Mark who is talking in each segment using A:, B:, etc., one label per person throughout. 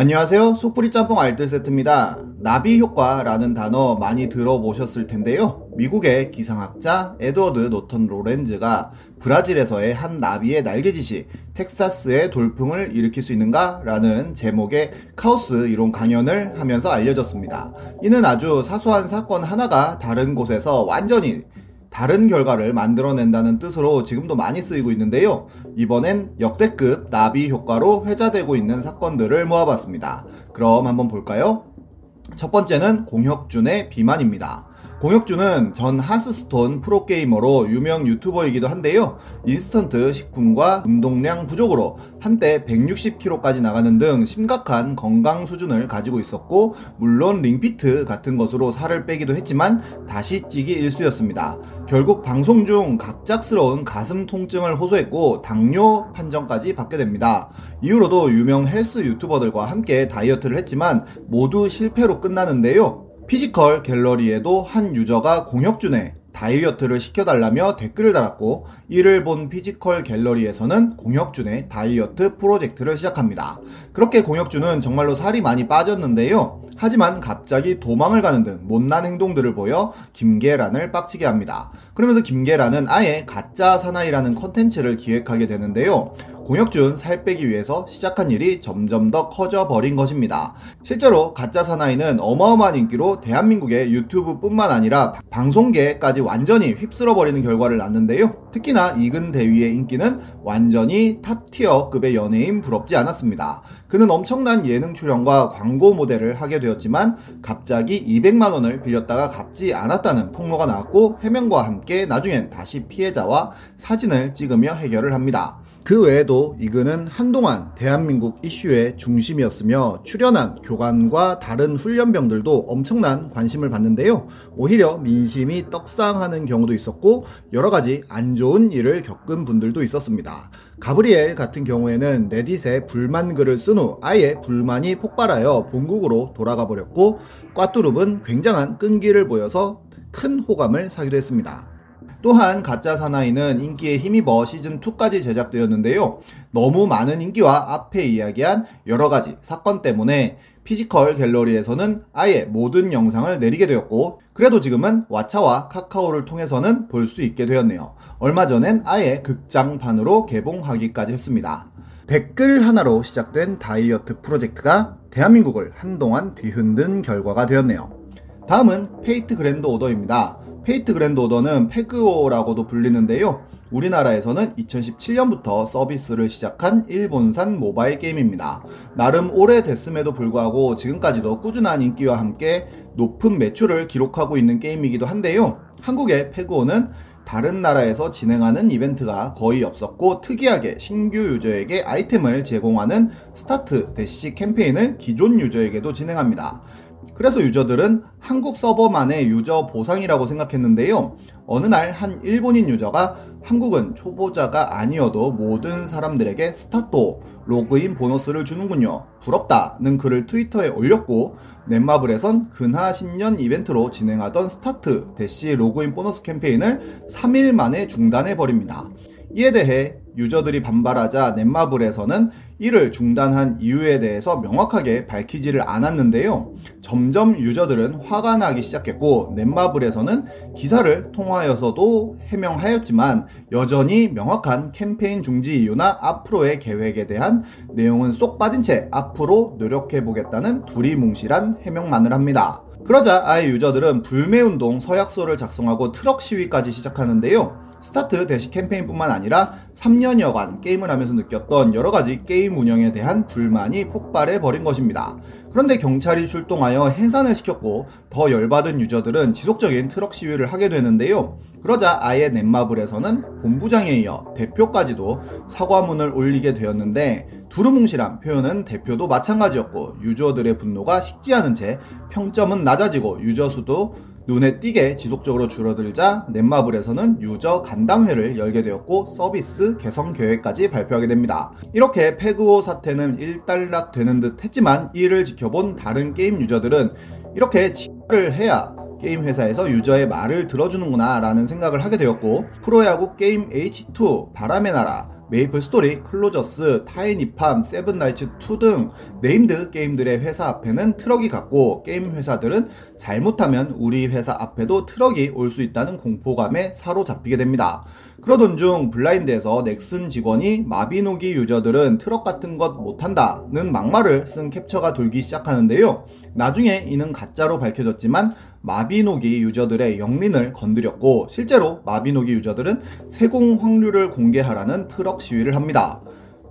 A: 안녕하세요. 소프리 짬뽕 알뜰 세트입니다. 나비 효과라는 단어 많이 들어보셨을 텐데요. 미국의 기상학자 에드워드 노턴 로렌즈가 브라질에서의 한 나비의 날개짓이 텍사스의 돌풍을 일으킬 수 있는가? 라는 제목의 카오스 이론 강연을 하면서 알려졌습니다. 이는 아주 사소한 사건 하나가 다른 곳에서 완전히 다른 결과를 만들어낸다는 뜻으로 지금도 많이 쓰이고 있는데요. 이번엔 역대급 나비 효과로 회자되고 있는 사건들을 모아봤습니다. 그럼 한번 볼까요? 첫 번째는 공혁준의 비만입니다. 공혁준은 전 하스스톤 프로게이머로 유명 유튜버이기도 한데요. 인스턴트 식품과 운동량 부족으로 한때 160kg까지 나가는 등 심각한 건강 수준을 가지고 있었고, 물론 링피트 같은 것으로 살을 빼기도 했지만 다시 찌기 일수였습니다. 결국 방송 중 갑작스러운 가슴 통증을 호소했고, 당뇨 판정까지 받게 됩니다. 이후로도 유명 헬스 유튜버들과 함께 다이어트를 했지만 모두 실패로 끝나는데요. 피지컬 갤러리에도 한 유저가 공혁준의 다이어트를 시켜달라며 댓글을 달았고 이를 본 피지컬 갤러리에서는 공혁준의 다이어트 프로젝트를 시작합니다. 그렇게 공혁준은 정말로 살이 많이 빠졌는데요. 하지만 갑자기 도망을 가는 등 못난 행동들을 보여 김계란을 빡치게 합니다. 그러면서 김계란은 아예 가짜 사나이라는 컨텐츠를 기획하게 되는데요. 공혁준 살 빼기 위해서 시작한 일이 점점 더 커져 버린 것입니다. 실제로 가짜 사나이는 어마어마한 인기로 대한민국의 유튜브뿐만 아니라 방송계까지 완전히 휩쓸어 버리는 결과를 낳는데요. 특히나 이근 대위의 인기는 완전히 탑티어급의 연예인 부럽지 않았습니다. 그는 엄청난 예능 출연과 광고 모델을 하게 되었지만 갑자기 200만 원을 빌렸다가 갚지 않았다는 폭로가 나왔고 해명과 함께 나중엔 다시 피해자와 사진을 찍으며 해결을 합니다. 그 외에도 이근은 한동안 대한민국 이슈의 중심이었으며 출연한 교관과 다른 훈련병들도 엄청난 관심을 받는데요. 오히려 민심이 떡상하는 경우도 있었고 여러 가지 안 좋은 일을 겪은 분들도 있었습니다. 가브리엘 같은 경우에는 레딧에 불만 글을 쓴 후 아예 불만이 폭발하여 본국으로 돌아가 버렸고 꽈뚜룹은 굉장한 끈기를 보여서 큰 호감을 사기도 했습니다. 또한 가짜 사나이는 인기에 힘입어 시즌2까지 제작되었는데요. 너무 많은 인기와 앞에 이야기한 여러 가지 사건 때문에 피지컬 갤러리에서는 아예 모든 영상을 내리게 되었고 그래도 지금은 왓챠와 카카오를 통해서는 볼 수 있게 되었네요. 얼마 전엔 아예 극장판으로 개봉하기까지 했습니다. 댓글 하나로 시작된 다이어트 프로젝트가 대한민국을 한동안 뒤흔든 결과가 되었네요. 다음은 페이트 그랜드 오더입니다. 페이트 그랜드 오더는 페그오라고도 불리는데요. 우리나라에서는 2017년부터 서비스를 시작한 일본산 모바일 게임입니다. 나름 오래됐음에도 불구하고 지금까지도 꾸준한 인기와 함께 높은 매출을 기록하고 있는 게임이기도 한데요. 한국의 페그오는 다른 나라에서 진행하는 이벤트가 거의 없었고 특이하게 신규 유저에게 아이템을 제공하는 스타트 대시 캠페인을 기존 유저에게도 진행합니다. 그래서 유저들은 한국 서버만의 유저 보상이라고 생각했는데요. 어느 날 한 일본인 유저가 한국은 초보자가 아니어도 모든 사람들에게 스타트 로그인 보너스를 주는군요. 부럽다는 글을 트위터에 올렸고 넷마블에선 근하 신년 이벤트로 진행하던 스타트 대시 로그인 보너스 캠페인을 3일 만에 중단해 버립니다. 이에 대해 유저들이 반발하자 넷마블에서는 이를 중단한 이유에 대해서 명확하게 밝히지를 않았는데요. 점점 유저들은 화가 나기 시작했고 넷마블에서는 기사를 통하여서도 해명하였지만 여전히 명확한 캠페인 중지 이유나 앞으로의 계획에 대한 내용은 쏙 빠진 채 앞으로 노력해 보겠다는 두리뭉실한 해명만을 합니다. 그러자 아예 유저들은 불매운동 서약서를 작성하고 트럭 시위까지 시작하는데요. 스타트 대시 캠페인뿐만 아니라 3년여간 게임을 하면서 느꼈던 여러 가지 게임 운영에 대한 불만이 폭발해 버린 것입니다. 그런데 경찰이 출동하여 해산을 시켰고 더 열받은 유저들은 지속적인 트럭 시위를 하게 되는데요. 그러자 아예 넷마블에서는 본부장에 이어 대표까지도 사과문을 올리게 되었는데 두루뭉실한 표현은 대표도 마찬가지였고 유저들의 분노가 식지 않은 채 평점은 낮아지고 유저 수도 눈에 띄게 지속적으로 줄어들자 넷마블에서는 유저 간담회를 열게 되었고 서비스 개선 계획까지 발표하게 됩니다. 이렇게 페그오 사태는 일단락 되는 듯 했지만 이를 지켜본 다른 게임 유저들은 이렇게 지랄을 해야 게임 회사에서 유저의 말을 들어주는구나 라는 생각을 하게 되었고 프로야구 게임 H2 바람의 나라 메이플 스토리, 클로저스, 타이니팜, 세븐나이츠 2 등 named 게임들의 회사 앞에는 트럭이 갔고 게임 회사들은 잘못하면 우리 회사 앞에도 트럭이 올 수 있다는 공포감에 사로잡히게 됩니다. 그러던 중 블라인드에서 넥슨 직원이 마비노기 유저들은 트럭 같은 것 못한다는 막말을 쓴 캡처가 돌기 시작하는데요. 나중에 이는 가짜로 밝혀졌지만 마비노기 유저들의 역린을 건드렸고 실제로 마비노기 유저들은 세공 확률을 공개하라는 트럭 시위를 합니다.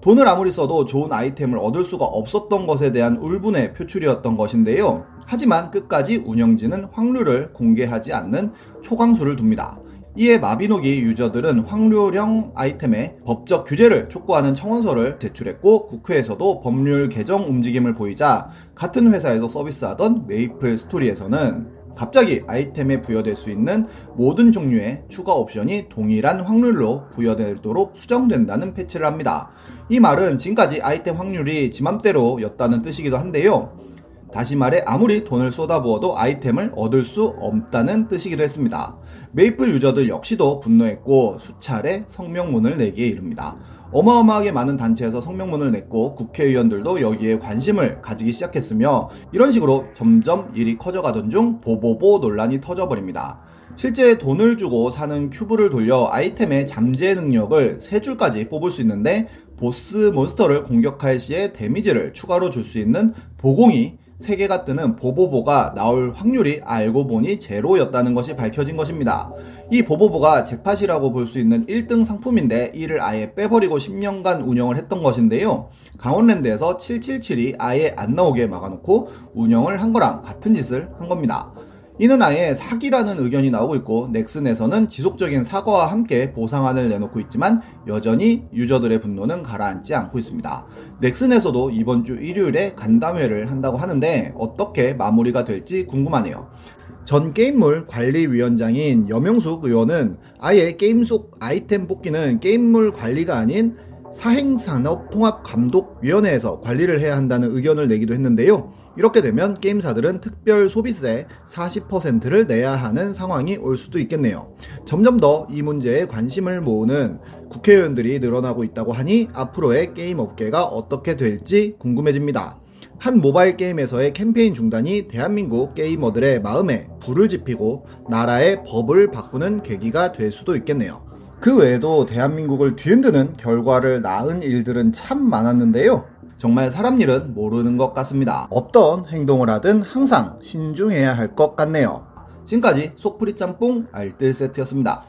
A: 돈을 아무리 써도 좋은 아이템을 얻을 수가 없었던 것에 대한 울분의 표출이었던 것인데요. 하지만 끝까지 운영진은 확률을 공개하지 않는 초강수를 둡니다. 이에 마비노기 유저들은 확률형 아이템의 법적 규제를 촉구하는 청원서를 제출했고 국회에서도 법률 개정 움직임을 보이자 같은 회사에서 서비스하던 메이플 스토리에서는 갑자기 아이템에 부여될 수 있는 모든 종류의 추가 옵션이 동일한 확률로 부여되도록 수정된다는 패치를 합니다. 이 말은 지금까지 아이템 확률이 지맘대로였다는 뜻이기도 한데요. 다시 말해 아무리 돈을 쏟아부어도 아이템을 얻을 수 없다는 뜻이기도 했습니다. 메이플 유저들 역시도 분노했고 수차례 성명문을 내기에 이릅니다. 어마어마하게 많은 단체에서 성명문을 냈고 국회의원들도 여기에 관심을 가지기 시작했으며 이런 식으로 점점 일이 커져가던 중 보보보 논란이 터져버립니다. 실제 돈을 주고 사는 큐브를 돌려 아이템의 잠재 능력을 3줄까지 뽑을 수 있는데 보스 몬스터를 공격할 시에 데미지를 추가로 줄 수 있는 보공이 3개가 뜨는 보보보가 나올 확률이 알고 보니 제로였다는 것이 밝혀진 것입니다. 이 보보보가 잭팟이라고 볼 수 있는 1등 상품인데 이를 아예 빼버리고 10년간 운영을 했던 것인데요. 강원랜드에서 777이 아예 안 나오게 막아놓고 운영을 한 거랑 같은 짓을 한 겁니다. 이는 아예 사기라는 의견이 나오고 있고 넥슨에서는 지속적인 사과와 함께 보상안을 내놓고 있지만 여전히 유저들의 분노는 가라앉지 않고 있습니다. 넥슨에서도 이번 주 일요일에 간담회를 한다고 하는데 어떻게 마무리가 될지 궁금하네요. 전 게임물 관리위원장인 여명숙 의원은 아예 게임 속 아이템 뽑기는 게임물 관리가 아닌 사행산업통합감독위원회에서 관리를 해야 한다는 의견을 내기도 했는데요. 이렇게 되면 게임사들은 특별 소비세 40%를 내야 하는 상황이 올 수도 있겠네요. 점점 더 이 문제에 관심을 모으는 국회의원들이 늘어나고 있다고 하니 앞으로의 게임 업계가 어떻게 될지 궁금해집니다. 한 모바일 게임에서의 캠페인 중단이 대한민국 게이머들의 마음에 불을 지피고 나라의 법을 바꾸는 계기가 될 수도 있겠네요. 그 외에도 대한민국을 뒤흔드는 결과를 낳은 일들은 참 많았는데요. 정말 사람 일은 모르는 것 같습니다. 어떤 행동을 하든 항상 신중해야 할 것 같네요. 지금까지 속풀이 짬뽕 알뜰 세트였습니다.